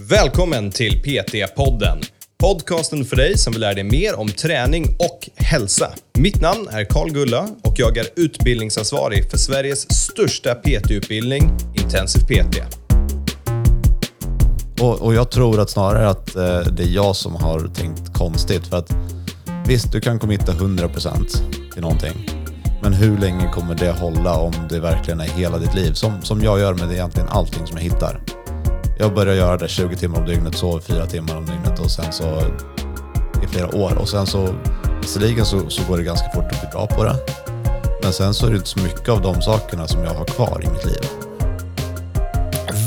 Välkommen till PT-podden. Podcasten för dig som vill lära dig mer om träning och hälsa. Mitt namn är Karl Gulla och jag är utbildningsansvarig för Sveriges största PT-utbildning, Intensiv PT. Och, och jag tror att snarare att eh, det är jag som har tänkt konstigt. För att visst, du kan committa 100% till någonting. Men hur länge kommer det hålla om det verkligen är hela ditt liv? Som, som jag gör med egentligen allting som jag hittar. Jag började göra det 20 timmar om dygnet, sov 4 timmar om dygnet och sen så i flera år. Och sen så, visserligen så, så går det ganska fort att bli bra på det. Men sen så är det inte så mycket av de sakerna som jag har kvar i mitt liv.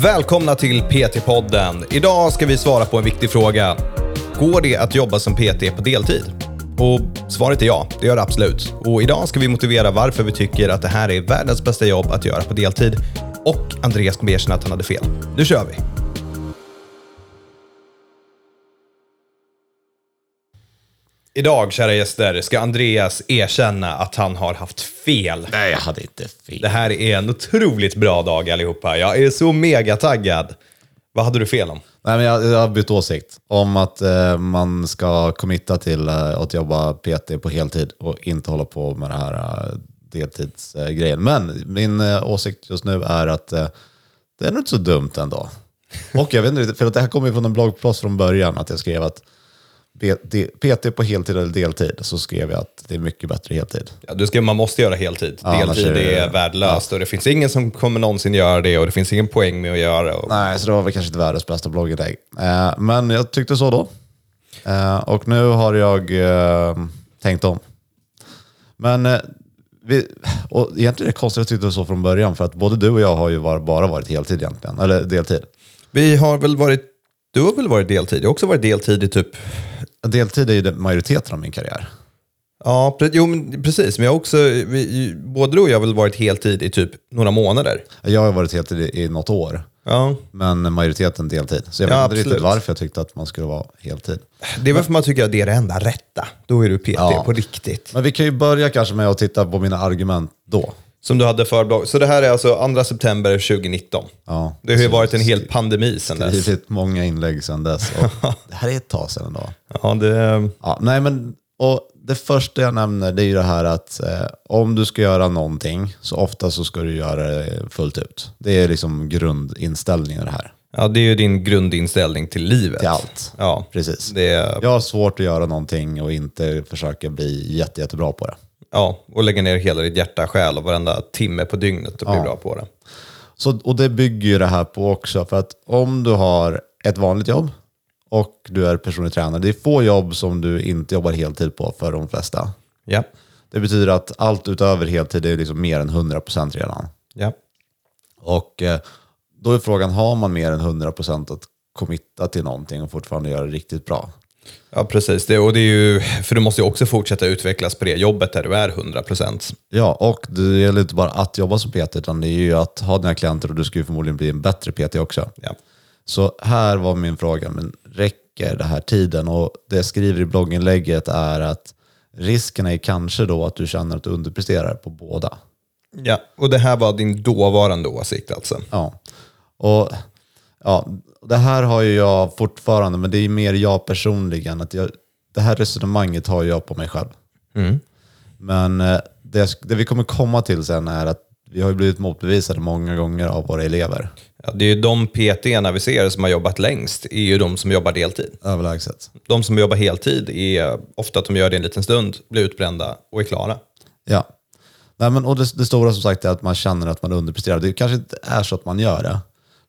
Välkomna till PT-podden. Idag ska vi svara på en viktig fråga. Går det att jobba som PT på deltid? Och svaret är ja, det gör det absolut. Och idag ska vi motivera varför vi tycker att det här är världens bästa jobb att göra på deltid. Och Andreas kommer erkänna att han hade fel. Nu kör vi! Idag, kära gäster, ska Andreas erkänna att han har haft fel. Nej, jag hade inte fel. Det här är en otroligt bra dag allihopa. Jag är så mega taggad. Vad hade du fel om? Nej, men jag, jag har bytt åsikt om att eh, man ska committa till eh, att jobba PT på heltid och inte hålla på med det här eh, deltidsgrejen. Men min eh, åsikt just nu är att eh, det är nog inte så dumt ändå. Och jag vet inte, för att det här kommer ju från en bloggpost från början, att jag skrev att PT på heltid eller deltid, så skrev jag att det är mycket bättre heltid. Ja, du ska, man måste göra heltid. Ja, Deltid är det- är värdelöst och det finns ingen som kommer någonsin göra det och det finns ingen poäng med att göra. Och... Nej, så det var väl kanske inte världens bästa blogginlägg. Eh, men jag tyckte så då. Eh, och nu har jag eh, tänkt om. Men eh, vi, och egentligen är det konstigt att jag tyckte så från början, för att både du och jag har ju var, bara varit heltid egentligen, eller deltid. Vi har väl varit, du har väl varit deltid? Jag har också varit deltid i typ, Deltid är ju majoriteten av min karriär. ja, jo, men precis. Men jag också, vi, både du och jag har väl varit heltid i typ några månader. Jag har varit heltid i, i något år, Ja, men majoriteten deltid. Så jag Ja, vet inte riktigt varför jag tyckte att man skulle vara heltid. det är väl för man tycker att det är det enda rätta. Då är du PT Ja. på riktigt. Men vi kan ju börja kanske med att titta på mina argument då. Som du hade för blogg. Så det här är alltså 2 september 2019. Ja, Det har ju varit en hel pandemi sedan dess. skrivit många inlägg sedan dess. Och det här är ett tag sedan ändå. Ja, det, Ja, nej, men, och det första jag nämner det är ju det här att eh, om du ska göra någonting så ofta så ska du göra det fullt ut. Det är liksom grundinställningen i det här. ja, det är ju din grundinställning till livet. Till allt. Ja, Precis. det är, Jag har svårt att göra någonting och inte försöka bli jätte, jättebra på det. Ja, och lägga ner hela ditt hjärta, själ och varenda timme på dygnet och bli bra på det. Så, och det bygger ju det här på också. För att om du har ett vanligt jobb och du är personlig tränare. Det är få jobb som du inte jobbar heltid på för de flesta. Ja, Det betyder att allt utöver heltid är liksom mer än 100% redan. ja. Och eh, då är frågan, har man mer än 100% att committa till någonting och fortfarande göra det riktigt bra? Ja, precis. Det, och det är ju, för du måste ju också fortsätta utvecklas på det jobbet där du är 100%. Ja, och det gäller inte bara att jobba som PT, utan det är ju att ha dina klienter och du ska ju förmodligen bli en bättre PT också. Ja. Så här var min fråga, men räcker det här tiden? Och det jag skriver i blogginlägget är att risken är kanske då att du känner att du underpresterar på båda. ja, och det här var din dåvarande åsikt alltså. Ja. Och ja, det här har ju jag fortfarande, men det är mer jag personligen. Att jag, det här resonemanget har jag på mig själv. Men eh, det, det vi kommer komma till sen är att vi har ju blivit motbevisade många gånger av våra elever. Ja, det är ju de PT-erna vi ser som har jobbat längst, är ju de som jobbar deltid. Överlägset. De som jobbar heltid är ofta att de gör det en liten stund, blir utbrända och är klara. Ja. Nej, men, och det, det stora som sagt är att man känner att man underpresterar. Det kanske inte är så att man gör det,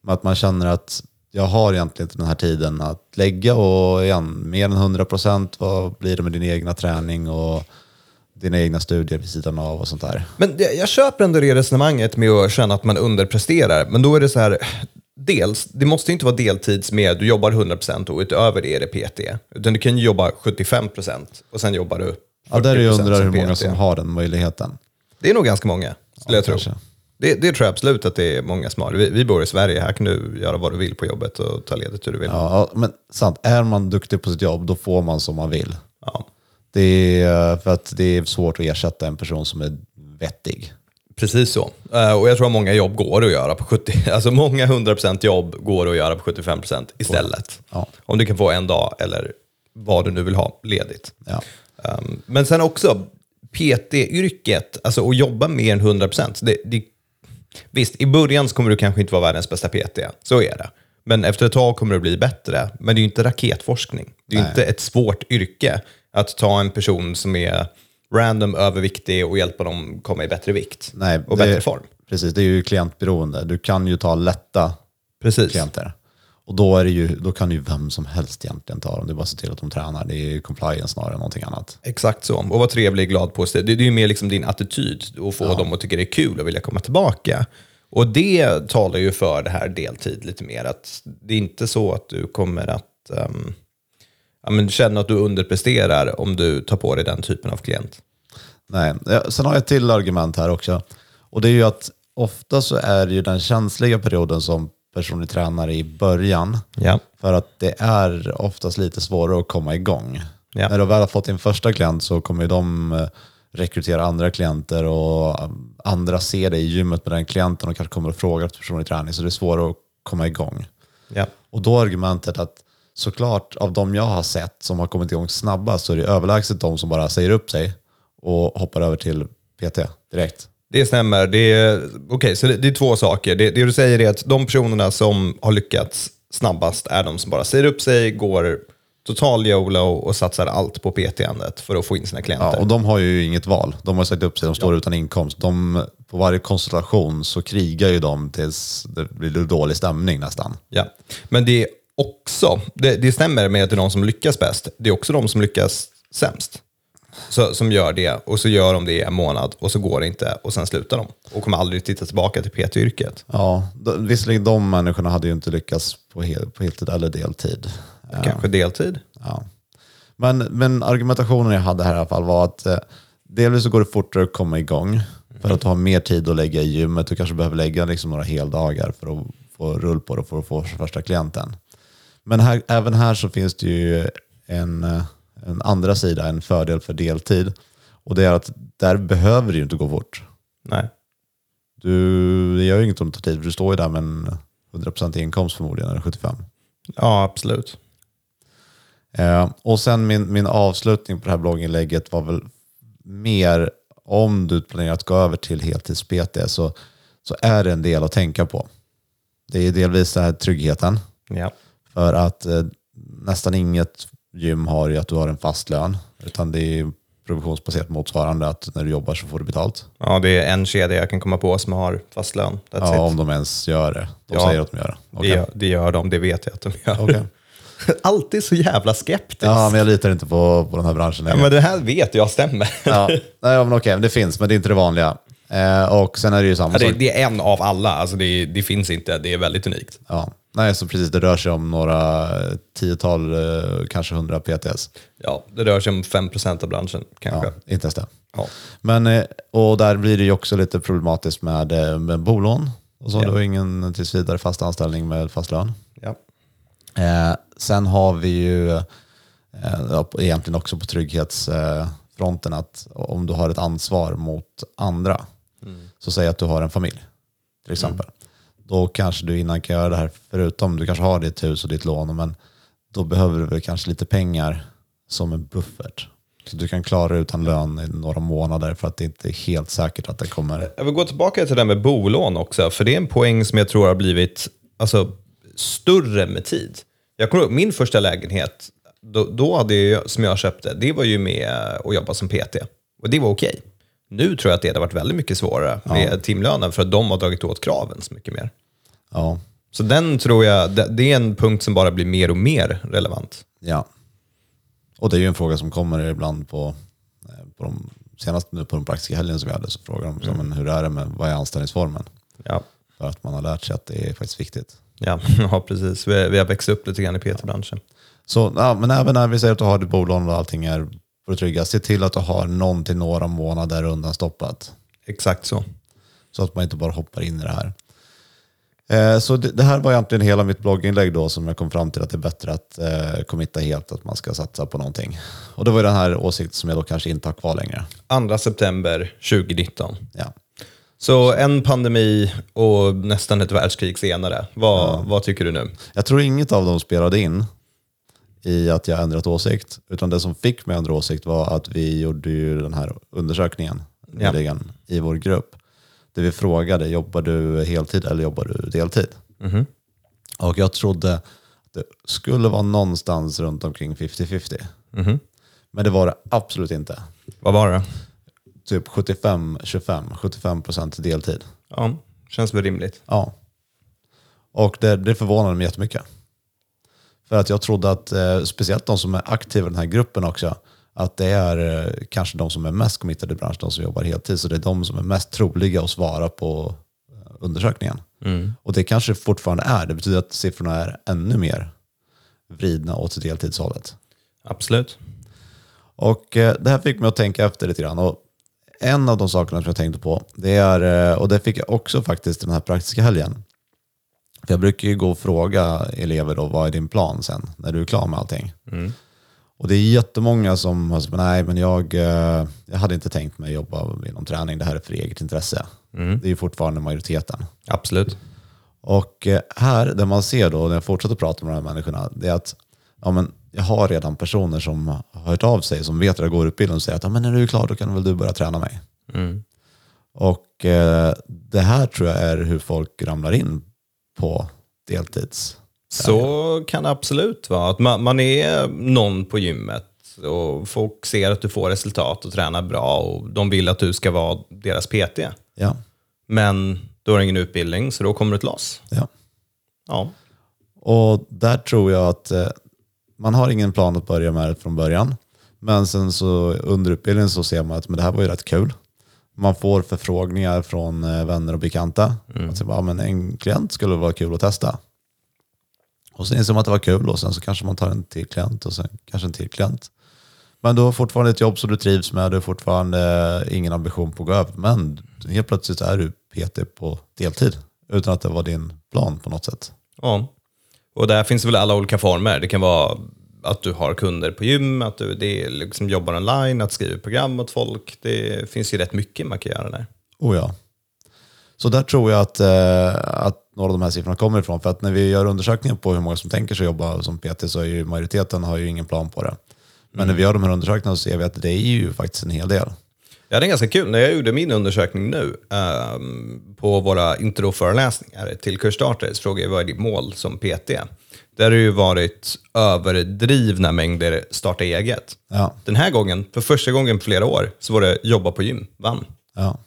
men att man känner att jag har egentligen inte den här tiden att lägga och igen, mer än 100 procent, vad blir det med din egna träning och dina egna studier vid sidan av och sånt där. Men det, jag köper ändå det resonemanget med att känna att man underpresterar. Men då är det så här, dels, det måste inte vara deltids med du jobbar 100% och utöver det är det PT. Utan du kan ju jobba 75% och sen jobbar du 40% Ja, där är jag undrar hur många som har den möjligheten. Det är nog ganska många, skulle jag tro. kanske. Det, det tror jag absolut att det är många som har. Vi, vi bor i Sverige, här kan du göra vad du vill på jobbet och ta ledigt hur du vill. Ja, men sant, är man duktig på sitt jobb, då får man som man vill. Ja. Det är, för att det är svårt att ersätta en person som är vettig. Precis så. Eh, Och jag tror att många jobb går att göra på 70, alltså många 100% jobb går att göra på 75% istället. Ja. Om du kan få en dag eller vad du nu vill ha ledigt. Ja. Um, men sen också PT-yrket, alltså att jobba mer än 100%. Det, det, visst, i början så kommer du kanske inte vara världens bästa PT, så är det. Men efter ett tag kommer det bli bättre. Men det är ju inte raketforskning. Det är ju inte ett svårt yrke att ta en person som är random överviktig och hjälpa dem komma i bättre vikt Nej, och bättre form. Precis, det är ju klientberoende. Du kan ju ta lätta Precis. klienter. Och då, är det ju, då kan ju vem som helst egentligen ta dem. Det är bara att se till att de tränar. Det är ju compliance snarare än någonting annat. Exakt så. Och vara trevlig, glad på sig. Det, är ju mer liksom din attityd och få dem att tycka det är kul och vilja komma tillbaka. Och det talar ju för det här deltid lite mer. Att det är inte så att du kommer att ehm, ja, men känna att du underpresterar om du tar på dig den typen av klient. Nej. Ja, Sen har jag ett till argument här också. Och det är ju att ofta så är det ju den känsliga perioden som personlig tränare i början. Ja. För att det är oftast lite svårare att komma igång. Ja. När du väl har fått din första klient så kommer de eh, rekrytera andra klienter och eh, andra ser dig i gymmet med den klienten och kanske kommer och frågar efter personlig träning. Så det är svårare att komma igång. Ja. Och då är argumentet att såklart av de jag har sett som har kommit igång snabbast så är det överlägset de som bara säger upp sig och hoppar över till PT direkt. Det stämmer. Det är, okay, så det, det är två saker. Det, det du säger är att de personerna som har lyckats snabbast är de som bara säger upp sig, går total YOLO och satsar allt på PT-andet för att få in sina klienter. Ja, och de har ju inget val. De har sagt upp sig, de står utan inkomst. De, på varje konstellation så krigar ju de tills det blir dålig stämning nästan. Ja. Men det är också, det, det stämmer med att det är de som lyckas bäst. Det är också de som lyckas sämst. Så, som gör det och så gör de det i en månad och så går det inte och sen slutar de. Och kommer aldrig titta tillbaka till PT-yrket. Ja, de, visserligen de människorna hade ju inte lyckats på, hel, på heltid eller deltid. Kanske deltid. Ja. Men, men argumentationen jag hade här i alla fall var att eh, delvis så går det fortare att komma igång för att du har mer tid att lägga i gymmet. Du kanske behöver lägga liksom några heldagar för att få rull på det och för att få första klienten. Men här, även här så finns det ju en, eh, en andra sida, en fördel för deltid. Och det är att där behöver det ju inte gå fort. Nej. Du, det gör ju inget om det tar tid, för du står ju där med en 100% inkomst förmodligen, eller 75. Ja, absolut. Eh, och sen min, min avslutning på det här blogginlägget var väl mer om du planerar att gå över till heltids-PT så, så är det en del att tänka på. Det är delvis den här tryggheten. Ja. För att eh, nästan inget gym har ju att du har en fast lön. Utan det är provisionsbaserat motsvarande att när du jobbar så får du betalt. ja, det är en kedja jag kan komma på som har fast lön. That's Ja, it. om de ens gör det. De Ja. säger att de gör det. Det, Okej. gör, det gör de, det vet jag att de gör. Okej. Alltid så jävla skeptisk. Ja, men jag litar inte på, på den här branschen Ja, men det här vet jag stämmer. Ja, nej, men okej, det finns, men det är inte det vanliga. Eh, och sen är det ju samma Ja, det, sak. det är en av alla, alltså det, det finns inte, det är väldigt unikt. Ja. Nej, så precis, det rör sig om några tiotal, eh, kanske hundra PTS. Ja, det rör sig om 5% av branschen kanske. Ja, inte ens det. Ja. Men, eh, och där blir det ju också lite problematiskt med, eh, med bolån. Och så Ja. du har ingen tills vidare fast anställning med fast lön. Ja. Eh, sen har vi ju eh, egentligen också på trygghetsfronten att om du har ett ansvar mot andra, så säg att du har en familj till exempel. Då kanske du innan kan göra det här, förutom du kanske har ditt hus och ditt lån, men då behöver du väl kanske lite pengar som en buffert. Så du kan klara dig utan lön i några månader för att det inte är helt säkert att det kommer. Jag vill gå tillbaka till det här med bolån också, för det är en poäng som jag tror har blivit alltså, större med tid. Jag kommer ihåg min första lägenhet, då, då hade jag, som jag köpte, det var ju med att jobba som PT. Och det var okej. Nu tror jag att det hade varit väldigt mycket svårare med timlönen för att de har dragit åt kraven så mycket mer. Ja, Så den tror jag, det, är en punkt som bara blir mer och mer relevant. ja. Och det är ju en fråga som kommer ibland på, eh, på de, senast nu på den praktiska helgen som vi hade, så frågar de så, men hur är det med, vad är anställningsformen? Ja, För att man har lärt sig att det är faktiskt viktigt. ja, ja precis. Vi, vi har växt upp lite grann i PT-branschen. Så, ja, men även när vi säger att du har ditt bolån och allting är på det trygga, se till att du har någon till några månader undanstoppat. Exakt så. Så att man inte bara hoppar in i det här. Eh, så det, det här var egentligen hela mitt blogginlägg då som jag kom fram till att det är bättre att eh, committa helt, att man ska satsa på någonting. Och det var den här åsikten som jag då kanske inte har kvar längre. 2 september 2019. Ja. Så en pandemi och nästan ett världskrig senare. Vad, vad tycker du nu? Jag tror inget av dem spelade in i att jag ändrat åsikt. Utan det som fick mig att ändra åsikt var att vi gjorde ju den här undersökningen Ja. nyligen i vår grupp. Där vi frågade, jobbar du heltid eller jobbar du deltid? Mhm. Och jag trodde att det skulle vara någonstans runt omkring 50-50. Mhm. Men det var det absolut inte. Vad var det? Typ 75-25, 75% deltid. Ja, känns väl rimligt. Ja. Och det, det förvånade mig jättemycket. För att jag trodde att, eh, speciellt de som är aktiva i den här gruppen också, att det är eh, kanske de som är mest committade i branschen, de som jobbar heltid. Så det är de som är mest troliga att svara på eh, undersökningen. Och det kanske fortfarande är. Det betyder att siffrorna är ännu mer vridna åt deltidshållet. Absolut. Och eh, det här fick mig att tänka efter lite grann. Och en av de sakerna som jag tänkte på, det är, eh, och det fick jag också faktiskt den här praktiska helgen. För jag brukar ju gå och fråga elever då, vad är din plan sen, när du är klar med allting? Och det är jättemånga som har sagt, nej men jag, eh, jag hade inte tänkt mig jobba inom träning, det här är för eget intresse. Det är ju fortfarande majoriteten. Absolut. Och eh, här, det man ser då när jag fortsätter prata med de här människorna, det är att ja, men jag har redan personer som har hört av sig, som vet att jag går utbildning och säger att ja, men när du är klar då kan väl du börja träna mig. Och eh, det här tror jag är hur folk ramlar in på deltids. Så kan det absolut vara. Att man, man är någon på gymmet och folk ser att du får resultat och tränar bra och de vill att du ska vara deras PT. Ja, Men du har ingen utbildning så då kommer du ett loss. ja. Ja. Och där tror jag att eh, man har ingen plan att börja med det från början. Men sen så under utbildningen så ser man att men det här var ju rätt kul. Man får förfrågningar från eh, vänner och bekanta. Att säga, ja, men en klient skulle vara kul att testa. Och sen inser man att det var kul och sen så kanske man tar en till klient och sen kanske en till klient. Men du har fortfarande ett jobb som du trivs med, du har fortfarande ingen ambition på att gå över. Men helt plötsligt är du PT på deltid utan att det var din plan på något sätt. ja. Och där finns väl alla olika former. Det kan vara att du har kunder på gym, att du det liksom jobbar online, att skriva program åt folk. Det finns ju rätt mycket man kan göra där. Oh ja. Så där tror jag att, eh, att några av de här siffrorna kommer ifrån. För att när vi gör undersökningar på hur många som tänker sig jobba som PT så är ju majoriteten har ju ingen plan på det. Men när vi gör de här undersökningarna så ser vi att det är ju faktiskt en hel del. Ja, det är ganska kul. När jag gjorde min undersökning nu ehm, på våra introföreläsningar till kursstartare så frågade jag vad är ditt mål som PT? Där har det ju varit överdrivna mängder starta eget. Ja, Den här gången, för första gången på flera år, så var det jobba på gym, vann. ja.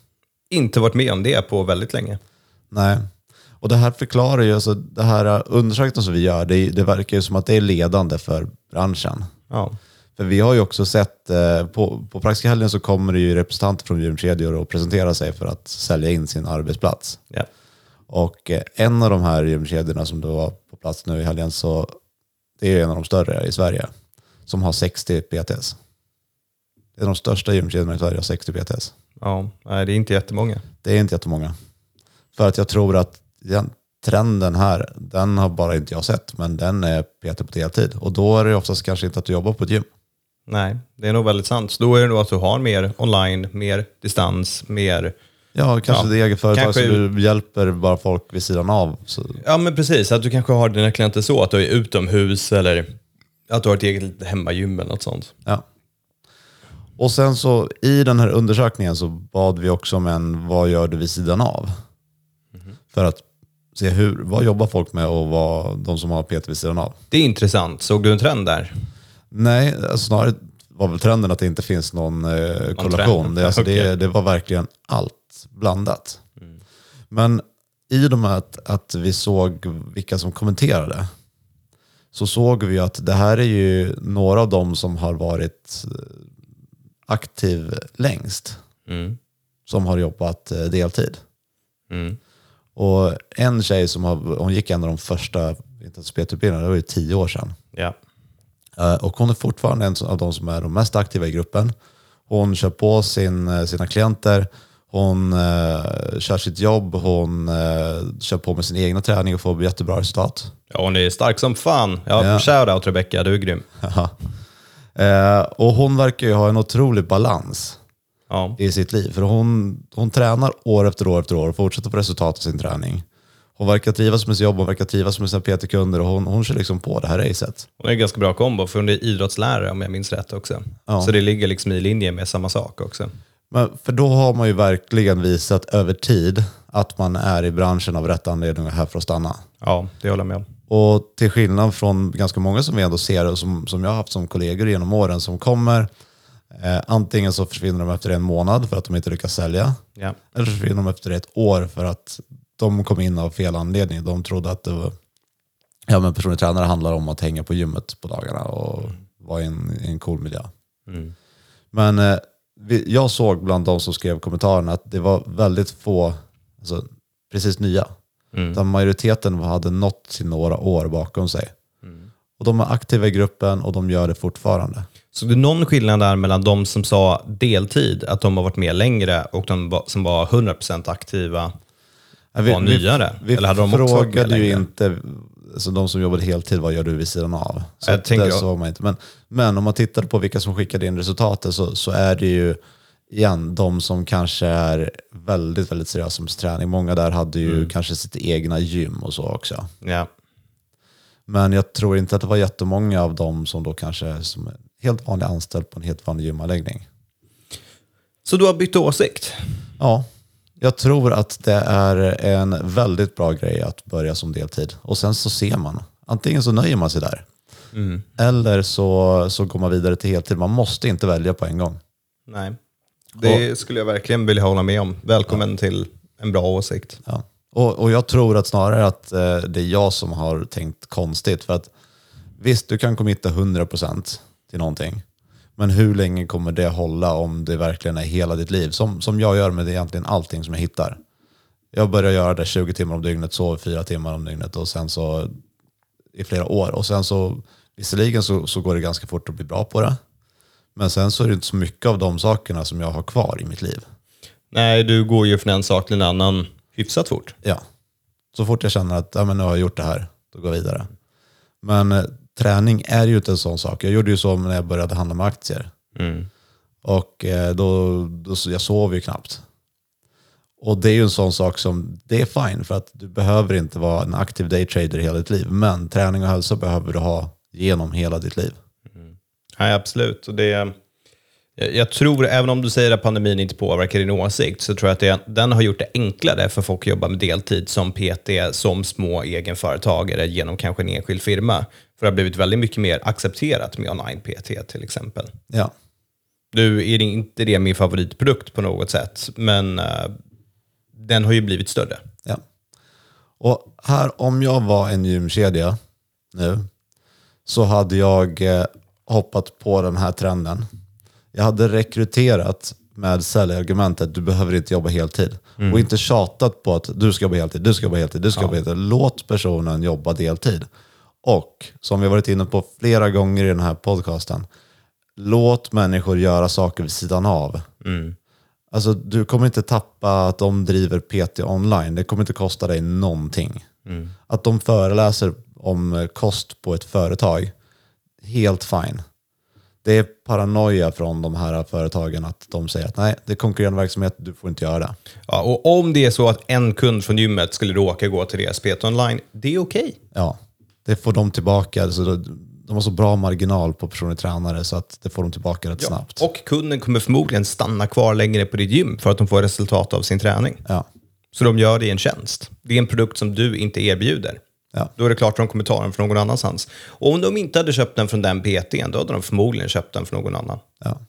Inte varit med om det på väldigt länge. Nej. Och det här förklarar ju, alltså det här undersökningen som vi gör, det, det verkar ju som att det är ledande för branschen. Ja, För vi har ju också sett, eh, på, på Praktiska helgen så kommer det ju representanter från gymkedjor och presenterar sig för att sälja in sin arbetsplats. ja. Och eh, en av de här gymkedjorna som då var plats nu i helgen, så det är en av de större i Sverige, som har 60 PTS. Det är de största gymkedjorna i Sverige, har 60 PTS. ja. Nej, det är inte jättemånga. Det är inte jättemånga. För att jag tror att den trenden här, den har bara inte jag sett, men den är PT på deltid. Och då är det oftast kanske inte att du jobbar på ett gym. Nej, det är nog väldigt sant. Så då är det nog att du har mer online, mer distans, mer... Ja, kanske Ja, det är eget företag kanske- så du hjälper bara folk vid sidan av. Så, Ja, men precis. Att du kanske har dina klienter så, att du är utomhus eller att du har ett eget litet hemmagym eller något sånt. ja. Och sen så i den här undersökningen så bad vi också om en vad gör du vid sidan av? För att se hur, vad jobbar folk med och vad de som har PT vid sidan av. Det är intressant. Såg du en trend där? Nej, alltså snarare var väl trenden att det inte finns någon eh, korrelation. Det, alltså Okej. det, det var verkligen allt blandat. Men i och med att, att vi såg vilka som kommenterade så såg vi att det här är ju några av dem som har varit eh, aktiv längst Mm. som har jobbat eh, deltid. Mm. Och en tjej som har, hon gick en av de första intensitetutbildningarna, det var ju tio år sedan. Ja. Eh, Och hon är fortfarande en av de som är de mest aktiva i gruppen. Hon kör på sin, sina klienter, hon eh, kör sitt jobb, hon eh, kör på med sin egna träning och får jättebra resultat. ja, hon är stark som fan. Ja, Ja. Shoutout Rebecca, du är grym. eh, och hon verkar ju ha en otrolig balans. Ja. i sitt liv. För hon, hon tränar år efter år efter år och fortsätter på resultat av sin träning. Hon verkar trivas med sitt jobb, hon verkar trivas med sina PT-kunder och hon, hon kör liksom på det här racet. Hon är en ganska bra kombo, för hon är idrottslärare om jag minns rätt också. Ja. Så det ligger liksom i linje med samma sak också. Men för då har man ju verkligen visat över tid att man är i branschen av rätt anledning och är här för att stanna. Ja, det håller jag med om. Och till skillnad från ganska många som vi ändå ser och som, som jag har haft som kollegor genom åren som kommer, eh, antingen så försvinner de efter en månad för att de inte lyckas sälja, Ja. eller så försvinner de efter ett år för att de kom in av fel anledning. De trodde att det var, ja, men personlig tränare handlar om att hänga på gymmet på dagarna och vara i en, i en cool miljö. Mm. Men eh, jag såg bland de som skrev kommentarerna att det var väldigt få, alltså, precis nya. Mm. Majoriteten hade nått till några år bakom sig. Mm. Och de är aktiva i gruppen och de gör det fortfarande. Så det är någon skillnad där mellan de som sa deltid, att de har varit med längre, och de som var 100% aktiva var vi- nyare? Vi med frågade ju inte alltså de som jobbade heltid, vad gör du vid sidan av? Så Jag det jag- såg man inte. Men, men om man tittar på vilka som skickade in resultatet så, så är det ju igen de som kanske är väldigt, väldigt seriösa med träning. Många där hade ju Mm. kanske sitt egna gym och så också. Ja. Men jag tror inte att det var jättemånga av dem som då kanske som är helt vanlig anställd på en helt vanlig gymanläggning. Så du har bytt åsikt? Ja, jag tror att det är en väldigt bra grej att börja som deltid. Och sen så ser man. Antingen så nöjer man sig där. Eller så, så går man vidare till heltid. Man måste inte välja på en gång. Nej. Det skulle jag verkligen vilja hålla med om. Välkommen till en bra åsikt. Ja. Och, och jag tror att snarare att eh, det är jag som har tänkt konstigt. För att visst, du kan committa 100% till någonting. Men hur länge kommer det hålla om det verkligen är hela ditt liv? Som, som jag gör med egentligen allting som jag hittar. Jag börjar göra det 20 timmar om dygnet, sover 4 timmar om dygnet och sen så i flera år. Och sen så, visserligen så, så går det ganska fort att bli bra på det. Men sen så är det inte så mycket av de sakerna som jag har kvar i mitt liv. Nej, du går ju från en sak till en annan hyfsat fort. Ja. Så fort jag känner att ja, men nu har jag gjort det här, då går jag vidare. Men eh, träning är ju inte en sån sak. Jag gjorde ju så när jag började handla med aktier. Mm. Och eh, då, då, jag sov ju knappt. Och det är ju en sån sak som, det är fine för att du behöver inte vara en aktiv daytrader hela ditt liv. Men träning och hälsa behöver du ha genom hela ditt liv. Nej, absolut. Och det, jag, jag tror, även om du säger att pandemin inte påverkar din åsikt, så tror jag att det, den har gjort det enklare för folk att jobba med deltid som PT, som små egenföretagare genom kanske en enskild firma. För det har blivit väldigt mycket mer accepterat med online-PT till exempel. Ja. Nu är det inte det min favoritprodukt på något sätt, men eh, den har ju blivit större. Ja. Och här, om jag var en gymkedja nu, så hade jag eh, hoppat på den här trenden. Jag hade rekryterat med säljargumentet, du behöver inte jobba heltid. Och inte tjatat på att du ska jobba heltid, du ska jobba heltid, du ska jobba heltid. Låt personen jobba deltid. Och som vi varit inne på flera gånger i den här podcasten, låt människor göra saker vid sidan av. Alltså, du kommer inte tappa att de driver PT online. Det kommer inte kosta dig någonting. Att de föreläser om kost på ett företag, helt fine. Det är paranoia från de här företagen att de säger att nej, det är konkurrerande verksamhet, du får inte göra det. Ja, och om det är så att en kund från gymmet skulle råka gå till deras PT online, det är okej. Ja, det får de tillbaka. Så då- de har så bra marginal på personlig tränare så att det får de tillbaka rätt snabbt. Och kunden kommer förmodligen stanna kvar längre på ditt gym för att de får resultat av sin träning. Ja, Så de gör dig en tjänst. Det är en produkt som du inte erbjuder. ja, Då är det klart att de kommer ta den från någon annanstans. Och om de inte hade köpt den från den PTn, då hade de förmodligen köpt den från någon annan. ja.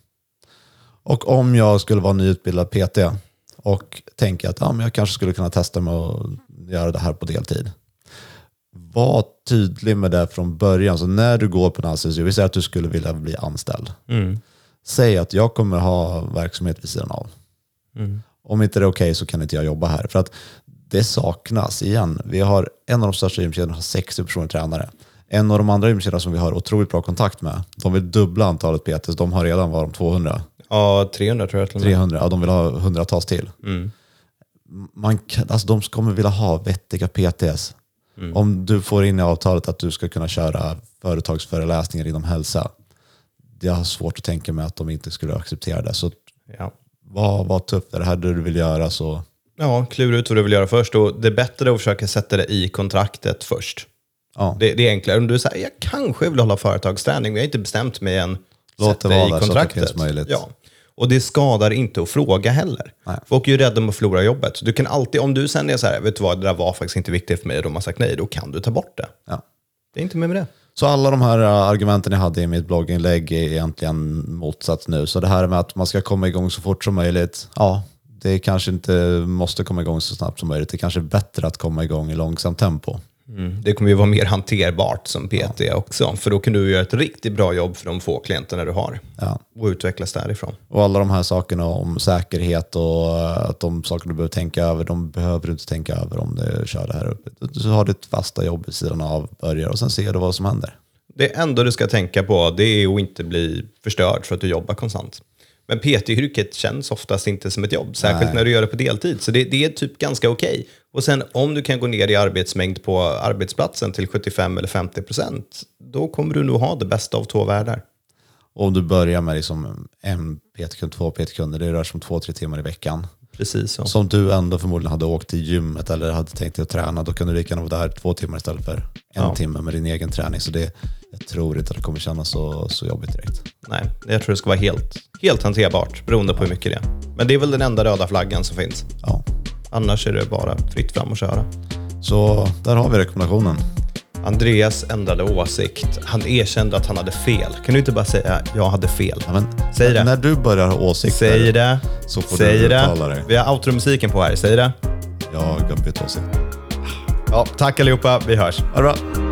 Och om jag skulle vara nyutbildad PT och tänka att ja, men jag kanske skulle kunna testa med att göra det här på deltid. Var tydlig med det från början. Så när du går på en anställningsintervju, vi säger att du skulle vilja bli anställd. Säg att jag kommer ha verksamhet vid sidan av. Om inte det är okej så kan inte jag jobba här. För att det saknas igen. Vi har en av de största gymkedjorna har 60 personer tränare. En av de andra gymkedjorna som vi har otroligt bra kontakt med, de vill dubbla antalet PTs. De har redan varit 200. Ja, 300 tror jag till och med. 300, ja, de vill ha hundratals till. Man kan, alltså, de kommer vilja ha vettiga PTs. Om du får in i avtalet att du ska kunna köra företagsföreläsningar inom hälsa. Jag har svårt att tänka mig att de inte skulle acceptera det. Så Ja. Vad var tufft? Är det här du vill göra så... Ja, klura ut vad du vill göra först. Och det är bättre att försöka sätta det i kontraktet först. Ja. Det, det är enklare. Om du säger jag kanske vill hålla företagsträning, men jag har inte bestämt mig än. Låt Sätt det vara i där så att det kontraktet. finns möjlighet. Ja. Och det skadar inte att fråga heller. Nej. Folk är ju rädda om att förlora jobbet. Du kan alltid, om du sen är så här, vet du vad, det där var faktiskt inte viktigt för mig och de har sagt nej, då kan du ta bort det. Ja. Det är inte mer med det. Så alla de här äh, argumenten jag hade i mitt blogginlägg är egentligen motsats nu. Så det här med att man ska komma igång så fort som möjligt, ja, det kanske inte måste komma igång så snabbt som möjligt. Det kanske är bättre att komma igång i långsamt tempo. Mm. Det kommer ju vara mer hanterbart som PT också, för då kan du göra ett riktigt bra jobb för de få klienterna du har Ja. och utvecklas därifrån. Och alla de här sakerna om säkerhet och äh, att de saker du behöver tänka över, de behöver du inte tänka över om du kör det här uppe. Du har ditt fasta jobb vid sidan av, börjar och sen ser du vad som händer. Det enda du ska tänka på det är att inte bli förstörd för att du jobbar konstant. Men PT-yrket känns oftast inte som ett jobb, särskilt Nej. när du gör det på deltid. Så det, det är typ ganska okej. Och sen om du kan gå ner i arbetsmängd på arbetsplatsen till 75 eller 50 procent, då kommer du nog ha det bästa av två världar. Och om du börjar med liksom en PT-kund, två PT-kunder, det rör sig om två, tre timmar i veckan. Precis så. Som du ändå förmodligen hade åkt till gymmet eller hade tänkt dig att träna, då kan du lika gärna vara där två timmar istället för en Ja. timme med din egen träning. Så det, jag tror inte att det kommer kännas så, så jobbigt direkt. Nej, jag tror det ska vara helt, helt hanterbart, beroende på hur mycket det är. Men det är väl den enda röda flaggan som finns. Ja. Annars är det bara fritt fram och köra. Så där har vi rekommendationen. Andreas ändrade åsikt. Han erkände att han hade fel. Kan du inte bara säga jag hade fel? Ja, men, Säg det. När du börjar ha åsikter, Säg det. Så får Säg du uttala dig. Vi har outromusiken på här. Säg det. jag har bytt åsikt. Ja, tack allihopa. Vi hörs. Ha det bra.